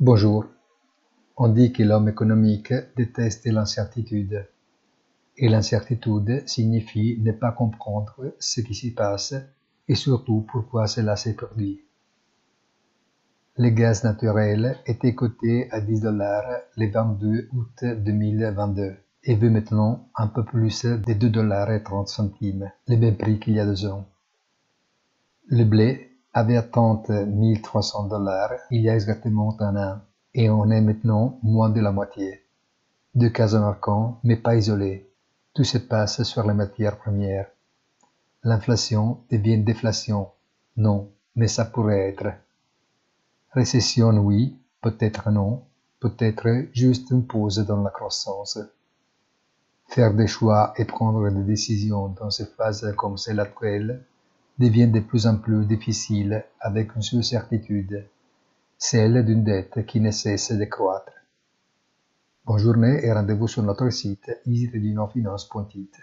Bonjour. On dit que l'homme économique déteste l'incertitude. Et l'incertitude signifie ne pas comprendre ce qui s'y passe et surtout pourquoi cela s'est produit. Le gaz naturel était coté à 10 dollars le 22 août 2022 et veut maintenant un peu plus de 2 dollars et 30 centimes, le même prix qu'il y a deux ans. Le blé avait atteint 1300 dollars il y a exactement un an et on est maintenant moins de la moitié. Deux cas marquants, mais pas isolés. Tout se passe sur les matières premières. L'inflation devient déflation. Non, mais ça pourrait être. Récession, oui, peut-être non, peut-être juste une pause dans la croissance. Faire des choix et prendre des décisions dans ces phases comme celle actuelle devient de plus en plus difficile avec une seule certitude, celle d'une dette qui ne cesse de croître. Bonne journée et rendez-vous sur notre site easyredinofinance.it.